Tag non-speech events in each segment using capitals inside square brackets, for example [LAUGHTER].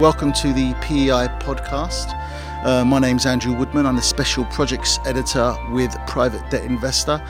Welcome to the PEI podcast. Uh, my name's Andrew Woodman. I'm the Special Projects Editor with Private Debt Investor.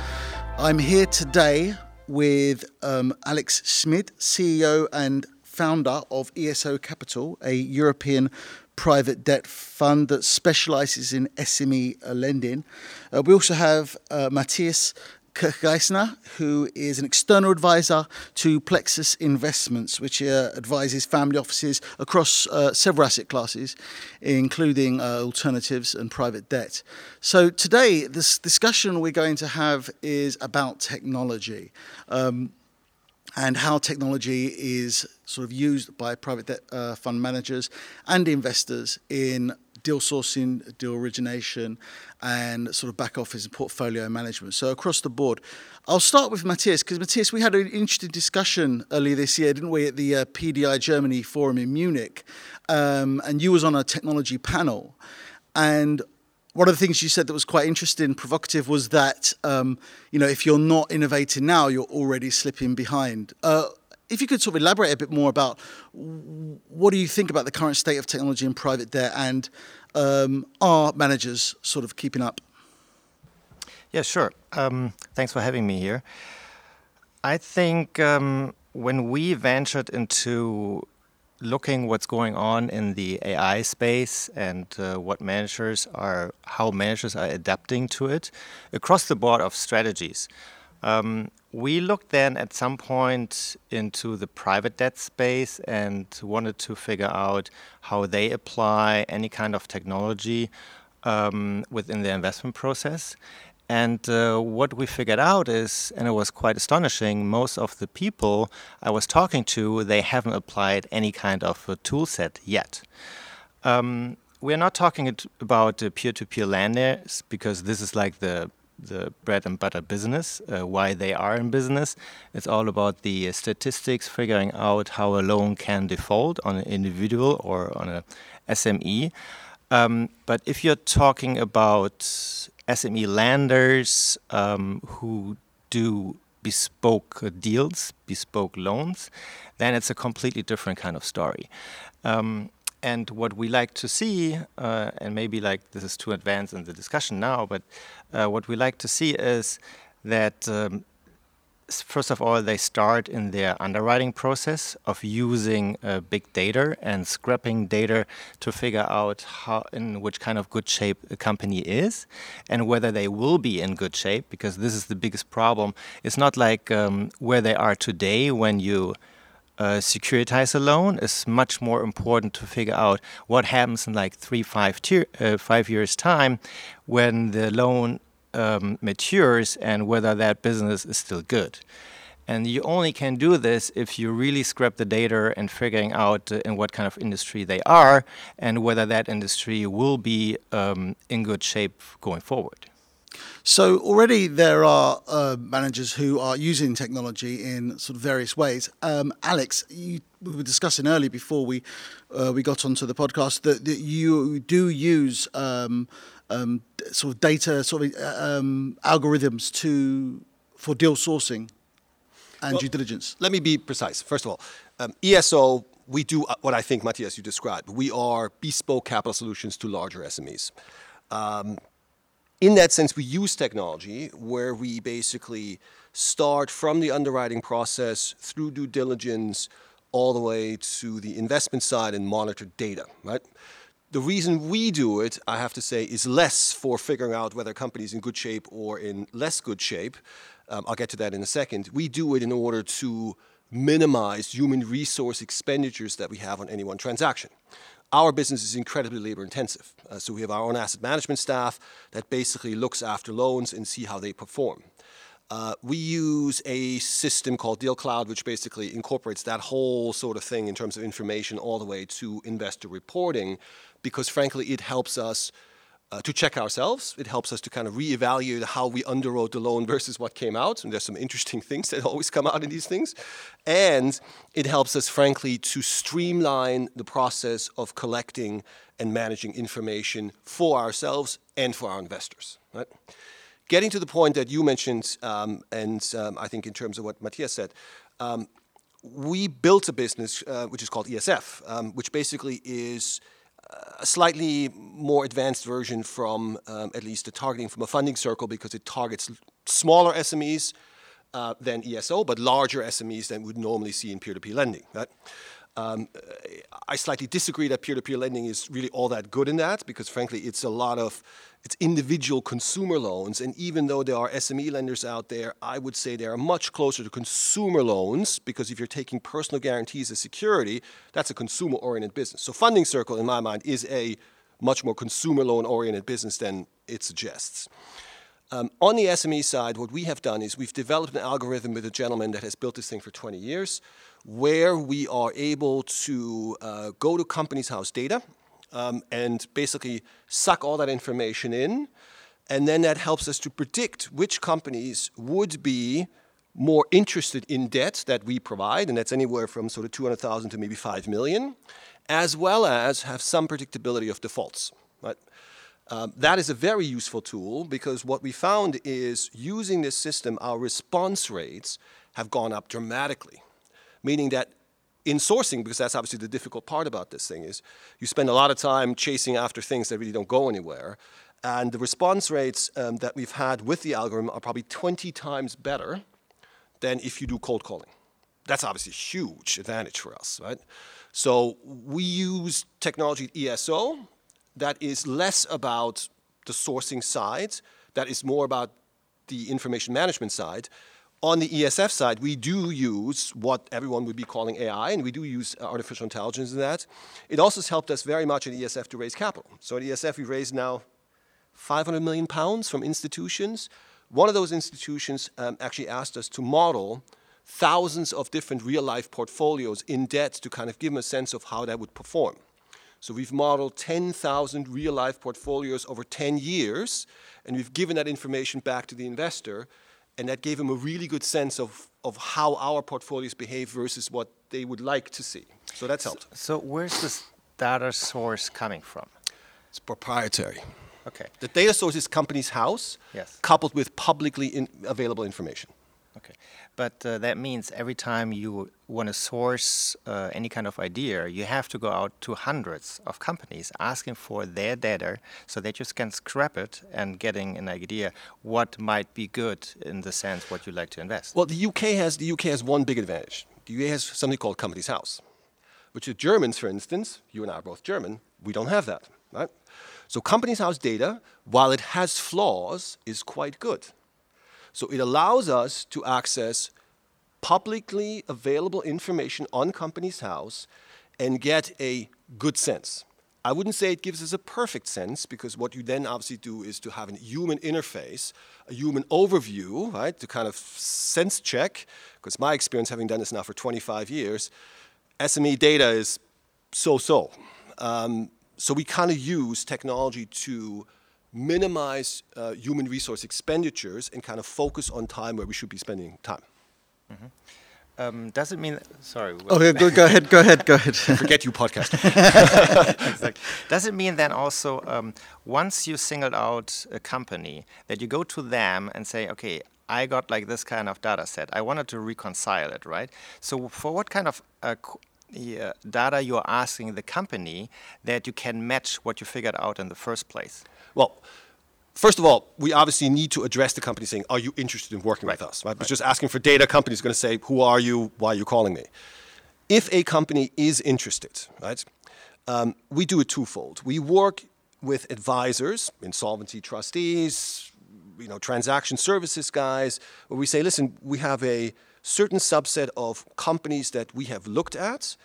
I'm here today with um, Alex Schmid, CEO and founder of ESO Capital, a European private debt fund that specializes in SME lending. Uh, we also have uh, Matthias Kirchgeisner, who is an external advisor to Plexus Investments, which uh, advises family offices across uh, several asset classes, including uh, alternatives and private debt. So today, this discussion we're going to have is about technology. Um, and how technology is sort of used by private debt uh, fund managers and investors in deal sourcing, deal origination, and sort of back office and portfolio management. So across the board. I'll start with Matthias because Matthias, we had an interesting discussion earlier this year, didn't we, at the uh, PDI Germany forum in Munich, um, and you was on a technology panel, and one of the things you said that was quite interesting, provocative, was that um, you know if you're not innovating now, you're already slipping behind. Uh, if you could sort of elaborate a bit more about what do you think about the current state of technology in private debt and um, are managers sort of keeping up? Yeah, sure. Um, thanks for having me here. I think um, when we ventured into looking what's going on in the AI space and uh, what managers are, how managers are adapting to it across the board of strategies. Um, we looked then at some point into the private debt space and wanted to figure out how they apply any kind of technology um, within their investment process. And uh, what we figured out is, and it was quite astonishing, most of the people I was talking to, they haven't applied any kind of a tool set yet. Um, we're not talking about peer-to-peer lenders because this is like the the bread and butter business, uh, why they are in business. It's all about the statistics, figuring out how a loan can default on an individual or on a SME. Um, but if you're talking about SME lenders um, who do bespoke deals, bespoke loans, then it's a completely different kind of story. Um, and what we like to see, uh, and maybe like this is too advanced in the discussion now, but uh, what we like to see is that um, first of all, they start in their underwriting process of using uh, big data and scraping data to figure out how, in which kind of good shape a company is and whether they will be in good shape, because this is the biggest problem. It's not like um, where they are today when you uh, securitize a loan is much more important to figure out what happens in like three, five, tier, uh, five years' time when the loan um, matures and whether that business is still good. And you only can do this if you really scrap the data and figuring out uh, in what kind of industry they are and whether that industry will be um, in good shape going forward. So already there are uh, managers who are using technology in sort of various ways. Um, Alex, you, we were discussing earlier before we uh, we got onto the podcast that, that you do use um, um, sort of data sort of um, algorithms to for deal sourcing and well, due diligence. Let me be precise. First of all, um, ESO we do uh, what I think Matthias you described. We are bespoke capital solutions to larger SMEs. Um, in that sense, we use technology where we basically start from the underwriting process through due diligence all the way to the investment side and monitor data, right? The reason we do it, I have to say, is less for figuring out whether a company is in good shape or in less good shape. Um, I'll get to that in a second. We do it in order to minimize human resource expenditures that we have on any one transaction our business is incredibly labor intensive. Uh, so we have our own asset management staff that basically looks after loans and see how they perform. Uh, we use a system called DealCloud, which basically incorporates that whole sort of thing in terms of information all the way to investor reporting, because frankly, it helps us uh, to check ourselves. It helps us to kind of reevaluate how we underwrote the loan versus what came out. And there's some interesting [LAUGHS] things that always come out in these things. And it helps us, frankly, to streamline the process of collecting and managing information for ourselves and for our investors. Right? Getting to the point that you mentioned, um, and um, I think in terms of what Matthias said, um, we built a business uh, which is called ESF, um, which basically is a slightly more advanced version from um, at least the targeting from a Funding Circle because it targets smaller SMEs uh, than ESO, but larger SMEs than would normally see in peer-to-peer lending. Right? Um, I slightly disagree that peer-to-peer lending is really all that good in that because frankly it's a lot of it's individual consumer loans and even though there are SME lenders out there I would say they are much closer to consumer loans because if you're taking personal guarantees as security that's a consumer oriented business. So Funding Circle in my mind is a much more consumer loan oriented business than it suggests. Um, on the SME side, what we have done is we've developed an algorithm with a gentleman that has built this thing for 20 years, where we are able to uh, go to Companies House data um, and basically suck all that information in. And then that helps us to predict which companies would be more interested in debt that we provide, and that's anywhere from sort of 200,000 to maybe 5 million, as well as have some predictability of defaults. Right? Um, that is a very useful tool because what we found is using this system, our response rates have gone up dramatically, meaning that in sourcing, because that's obviously the difficult part about this thing, is you spend a lot of time chasing after things that really don't go anywhere. And the response rates um, that we've had with the algorithm are probably 20 times better than if you do cold calling. That's obviously a huge advantage for us, right? So we use technology ESO that is less about the sourcing side, that is more about the information management side. On the ESF side, we do use what everyone would be calling AI, and we do use artificial intelligence in that. It also has helped us very much in ESF to raise capital. So at ESF, we raised now 500 million pounds from institutions. One of those institutions um, actually asked us to model thousands of different real life portfolios in debt to kind of give them a sense of how that would perform. So we've modeled 10,000 real life portfolios over 10 years, and we've given that information back to the investor, and that gave them a really good sense of, of how our portfolios behave versus what they would like to see. So that's helped. So, so where's this data source coming from? It's proprietary. Okay. The data source is Companies House, yes. coupled with publicly in available information. Okay, but uh, that means every time you want to source uh, any kind of idea, you have to go out to hundreds of companies asking for their data so that you can scrap it and getting an idea what might be good in the sense what you like to invest. Well, the UK has the UK has one big advantage. The UK has something called Companies House, which the Germans, for instance, you and I are both German, we don't have that, right? So Companies House data, while it has flaws, is quite good. So it allows us to access publicly available information on Companies House and get a good sense. I wouldn't say it gives us a perfect sense because what you then obviously do is to have a human interface, a human overview, right, to kind of sense check. Because my experience, having done this now for 25 years, SME data is so so. Um, so we kind of use technology to minimize uh, human resource expenditures and kind of focus on time where we should be spending time. Mm-hmm. Um, does it mean? Sorry. Okay, go, go ahead. Go ahead. Go ahead. [LAUGHS] Forget you, podcast. [LAUGHS] exactly. Does it mean then also um, once you singled out a company that you go to them and say, okay, I got like this kind of data set. I wanted to reconcile it, right? So for what kind of uh, uh, data you're asking the company that you can match what you figured out in the first place? Well, first of all, we obviously need to address the company saying, "Are you interested in working right. with us?" Right? right. But just asking for data, company is going to say, "Who are you? Why are you calling me?" If a company is interested, right, um, we do it twofold. We work with advisors, insolvency trustees, you know, transaction services guys, where we say, "Listen, we have a certain subset of companies that we have looked at."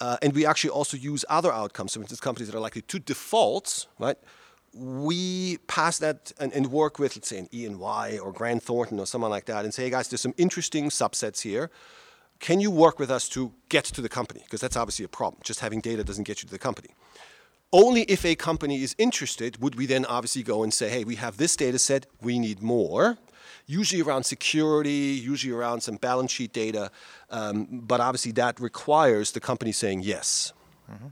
Uh, and we actually also use other outcomes, so for instance, companies that are likely to default, right? we pass that and, and, work with, let's say, an E&Y or Grant Thornton or someone like that and say, hey guys, there's some interesting subsets here. Can you work with us to get to the company? Because that's obviously a problem. Just having data doesn't get you to the company. Only if a company is interested would we then obviously go and say, hey, we have this data set, we need more. Usually around security, usually around some balance sheet data, um, but obviously that requires the company saying yes. Mm-hmm.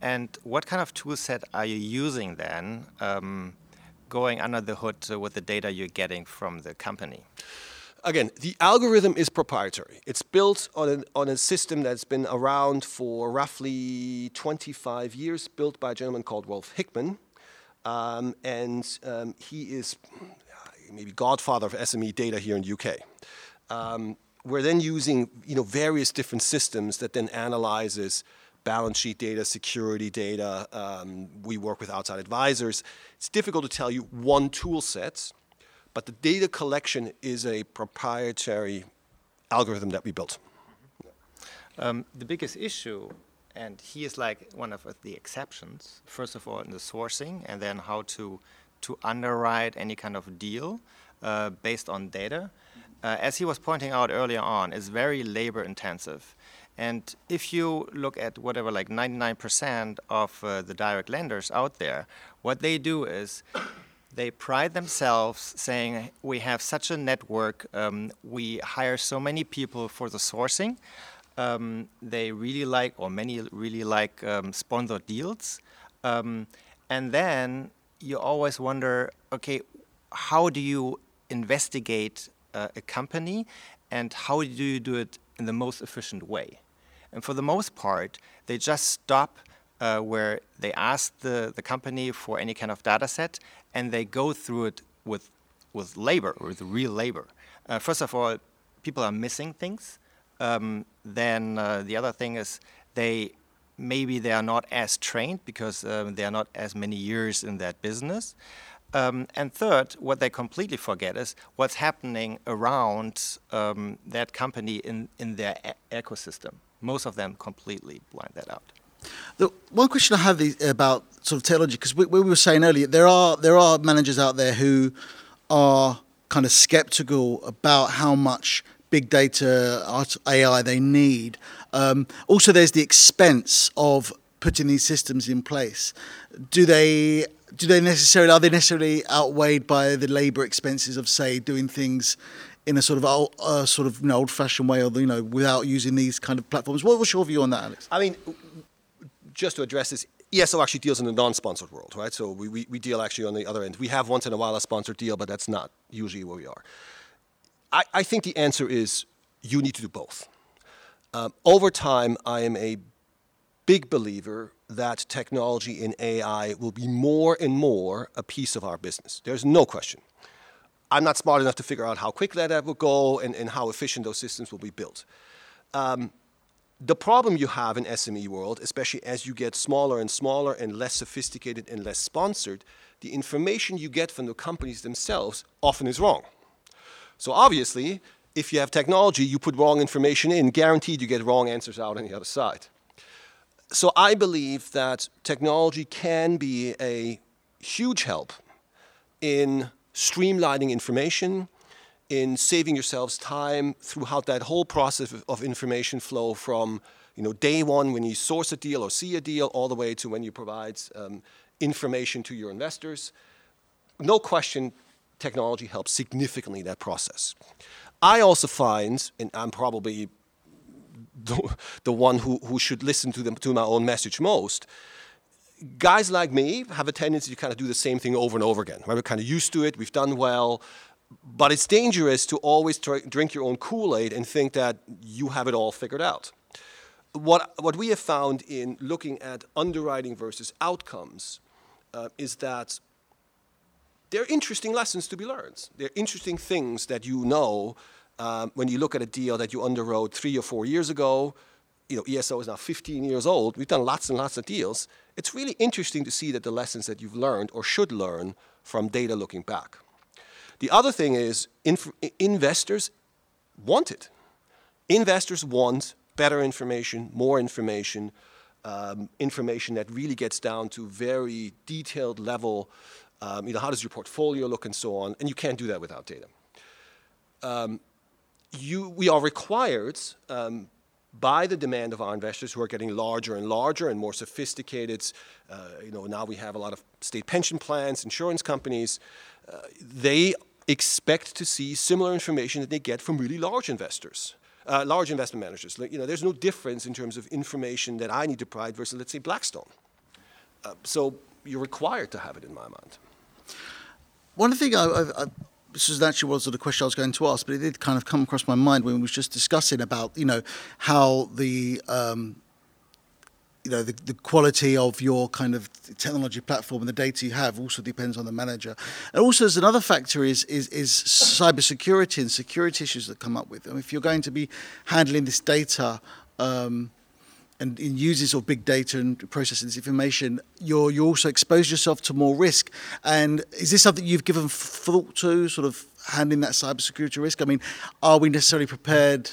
And what kind of tool set are you using then, um, going under the hood with the data you're getting from the company? again, the algorithm is proprietary. It's built on, an, on a system that's been around for roughly 25 years, built by a gentleman called Rolf Hickman. Um, and um, he is maybe godfather of SME data here in the UK. Um, we're then using you know, various different systems that then analyzes balance sheet data, security data. Um, we work with outside advisors. It's difficult to tell you one tool set but the data collection is a proprietary algorithm that we built. Um, the biggest issue, and he is like one of the exceptions, first of all, in the sourcing, and then how to, to underwrite any kind of deal uh, based on data. Uh, as he was pointing out earlier on, is very labor intensive. And if you look at whatever, like 99% of uh, the direct lenders out there, what they do is they pride themselves saying we have such a network um, we hire so many people for the sourcing um, they really like or many really like um, sponsored deals um, and then you always wonder okay how do you investigate uh, a company and how do you do it in the most efficient way and for the most part they just stop uh, where they ask the, the company for any kind of data set and they go through it with, with labor, with real labor. Uh, first of all, people are missing things. Um, then uh, the other thing is they maybe they are not as trained because um, they are not as many years in that business. Um, and third, what they completely forget is what's happening around um, that company in, in their e ecosystem. Most of them completely blind that out. The one question I have about sort of technology, because we, we, were saying earlier, there are there are managers out there who are kind of skeptical about how much big data AI they need. Um, also, there's the expense of putting these systems in place. Do they do they necessarily are they necessarily outweighed by the labour expenses of say doing things in a sort of old, uh, sort of old fashioned way, or you know, without using these kind of platforms? What, what's your view on that, Alex? I mean, just to address this, ESO actually deals in the non-sponsored world, right? So we, we, we, deal actually on the other end. We have once in a while a sponsored deal, but that's not usually where we are. I, I think the answer is you need to do both. Um, over time, I am a big believer that technology and AI will be more and more a piece of our business. There's no question. I'm not smart enough to figure out how quickly that will go and, and how efficient those systems will be built. Um, the problem you have in SME world, especially as you get smaller and smaller and less sophisticated and less sponsored, the information you get from the companies themselves often is wrong. So obviously, if you have technology, you put wrong information in, guaranteed you get wrong answers out on the other side. So I believe that technology can be a huge help in streamlining information, in saving yourselves time throughout that whole process of information flow from you know, day one when you source a deal or see a deal all the way to when you provide um, information to your investors. No question, technology helps significantly that process. I also find, and I'm probably the, the one who, who should listen to, them, to my own message most, guys like me have a tendency to kind of do the same thing over and over again. Right? We're kind of used to it, we've done well, but it's dangerous to always drink your own Kool Aid and think that you have it all figured out. What, what we have found in looking at underwriting versus outcomes uh, is that there are interesting lessons to be learned. There are interesting things that you know um, when you look at a deal that you underwrote three or four years ago. You know, ESO is now 15 years old. We've done lots and lots of deals. It's really interesting to see that the lessons that you've learned or should learn from data looking back. The other thing is investors want it. Investors want better information, more information, um, information that really gets down to very detailed level. Um, you know, how does your portfolio look and so on, and you can't do that without data. Um, you, we are required um, by the demand of our investors who are getting larger and larger and more sophisticated. Uh, you know, now we have a lot of state pension plans, insurance companies. Uh, they expect to see similar information that they get from really large investors. Uh, large investment managers. You know, there's no difference in terms of information that I need to provide versus, let's say, Blackstone. Uh, so you're required to have it in my mind. One thing I, I, I this was actually was the question I was going to ask, but it did kind of come across my mind when we was just discussing about you know how the um, you know the, the quality of your kind of technology platform and the data you have also depends on the manager. And also, there's another factor is is is cybersecurity and security issues that come up with. them. if you're going to be handling this data. Um, and in uses of big data and processing this information, you're you also expose yourself to more risk. And is this something you've given thought to, sort of handling that cybersecurity risk? I mean, are we necessarily prepared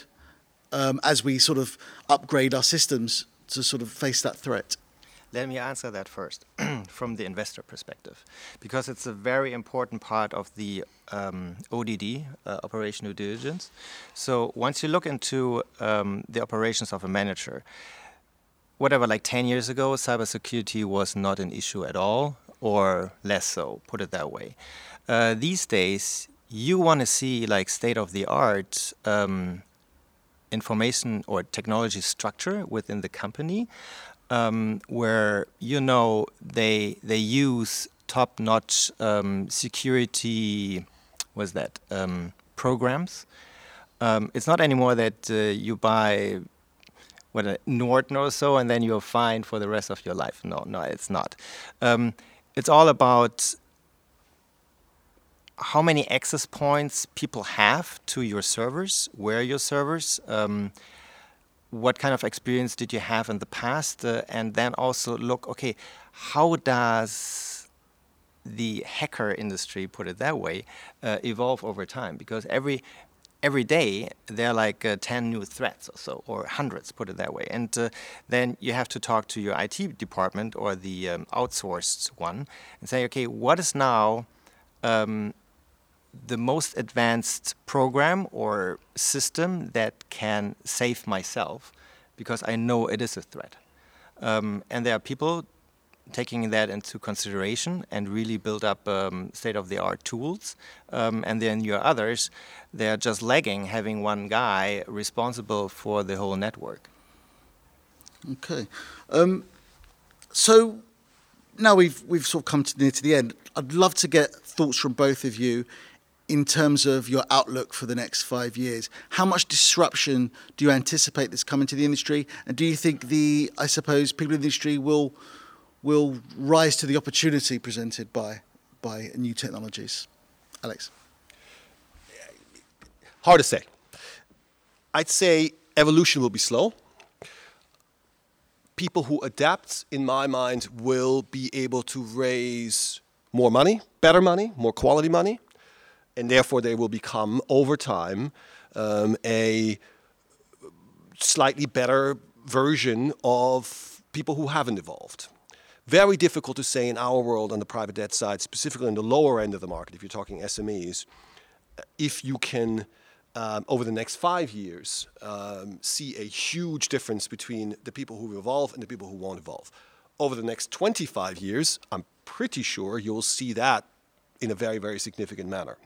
um, as we sort of upgrade our systems to sort of face that threat? Let me answer that first [CLEARS THROAT] from the investor perspective, because it's a very important part of the um, ODD, uh, operational diligence. So once you look into um, the operations of a manager, whatever, like 10 years ago, cybersecurity was not an issue at all, or less so, put it that way. Uh, these days, you want to see like state of the art um, information or technology structure within the company, um, where you know they they use top notch um, security. Was that um, programs? Um, it's not anymore that uh, you buy what a Norton or so, and then you're fine for the rest of your life. No, no, it's not. Um, it's all about how many access points people have to your servers, where your servers, um, what kind of experience did you have in the past, uh, and then also look, okay, how does the hacker industry, put it that way, uh, evolve over time? Because every every day there are like uh, 10 new threats or so, or hundreds, put it that way. And uh, then you have to talk to your IT department or the um, outsourced one and say, okay, what is now um, the most advanced program or system that can save myself because I know it is a threat? Um, and there are people taking that into consideration and really build up um, state-of-the-art tools. Um, and then your others, they're just lagging, having one guy responsible for the whole network. Okay, um, so now we've we've sort of come to near to the end. I'd love to get thoughts from both of you in terms of your outlook for the next five years. How much disruption do you anticipate that's coming to the industry, and do you think the I suppose people in the industry will will rise to the opportunity presented by by new technologies? Alex. Hard to say. I'd say evolution will be slow. People who adapt, in my mind, will be able to raise more money, better money, more quality money, and therefore they will become, over time, um, a slightly better version of people who haven't evolved. Very difficult to say in our world on the private debt side, specifically in the lower end of the market, if you're talking SMEs, if you can, um, over the next five years, um, see a huge difference between the people who evolve and the people who won't evolve. Over the next 25 years, I'm pretty sure you'll see that in a very, very significant manner.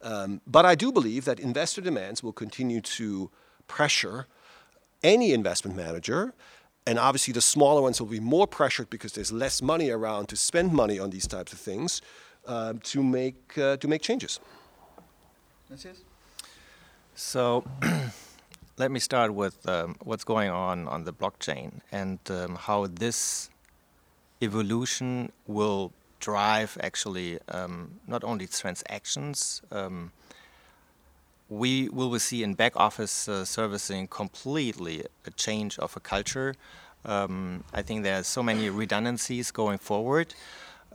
Um, but I do believe that investor demands will continue to pressure any investment manager and obviously, the smaller ones will be more pressured because there's less money around to spend money on these types of things uh, to make uh, to make changes. So, [CLEARS THROAT] let me start with um, what's going on on the blockchain and um, how this evolution will drive actually um, not only transactions um, we will see in back office uh, servicing completely a change of a culture. Um, I think there are so many redundancies going forward.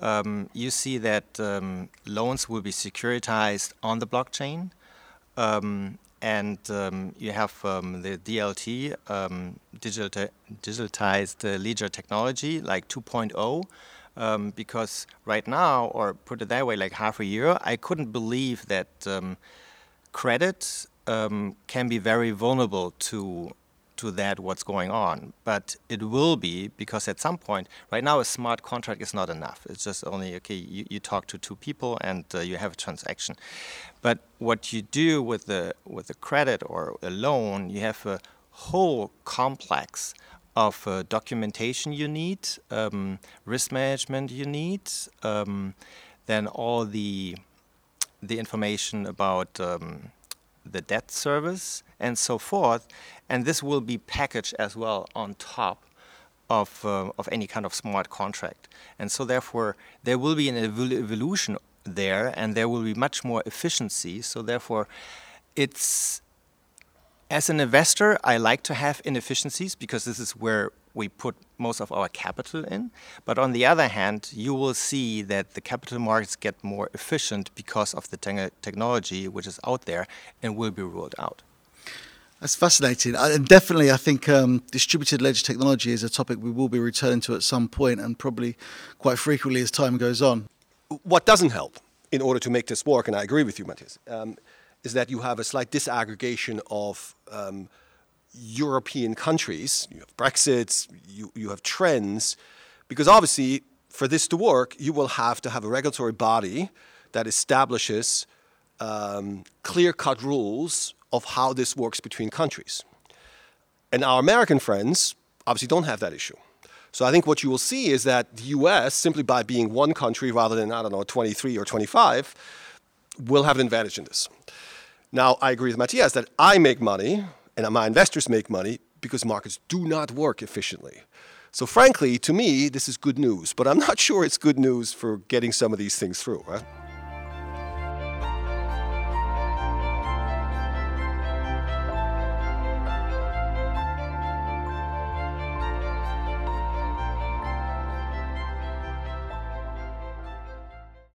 Um, you see that um, loans will be securitized on the blockchain, um, and um, you have um, the DLT, digital digitalized uh, ledger technology, like 2.0. because right now, or put it that way, like half a year, I couldn't believe that credit um, can be very vulnerable to to that what's going on. But it will be because at some point right now a smart contract is not enough. It's just only okay you, you talk to two people and uh, you have a transaction. But what you do with the with the credit or a loan you have a whole complex of uh, documentation you need um, risk management you need um, then all the the information about um, the debt service and so forth, and this will be packaged as well on top of, uh, of any kind of smart contract. And so therefore there will be an evol evolution there and there will be much more efficiency. So therefore it's as an investor, I like to have inefficiencies because this is where we put most of our capital in. But on the other hand, you will see that the capital markets get more efficient because of the te technology which is out there and will be rolled out. That's fascinating. And definitely, I think um, distributed ledger technology is a topic we will be returning to at some point and probably quite frequently as time goes on. What doesn't help in order to make this work, and I agree with you, Matthias, um, is that you have a slight disaggregation of um, European countries. You have Brexit, you, you have trends, because obviously, for this to work, you will have to have a regulatory body that establishes um, clear cut rules of how this works between countries. And our American friends obviously don't have that issue. So I think what you will see is that the US, simply by being one country rather than, I don't know, 23 or 25, will have an advantage in this. Now, I agree with Matthias that I make money and my investors make money because markets do not work efficiently. So, frankly, to me, this is good news, but I'm not sure it's good news for getting some of these things through, right?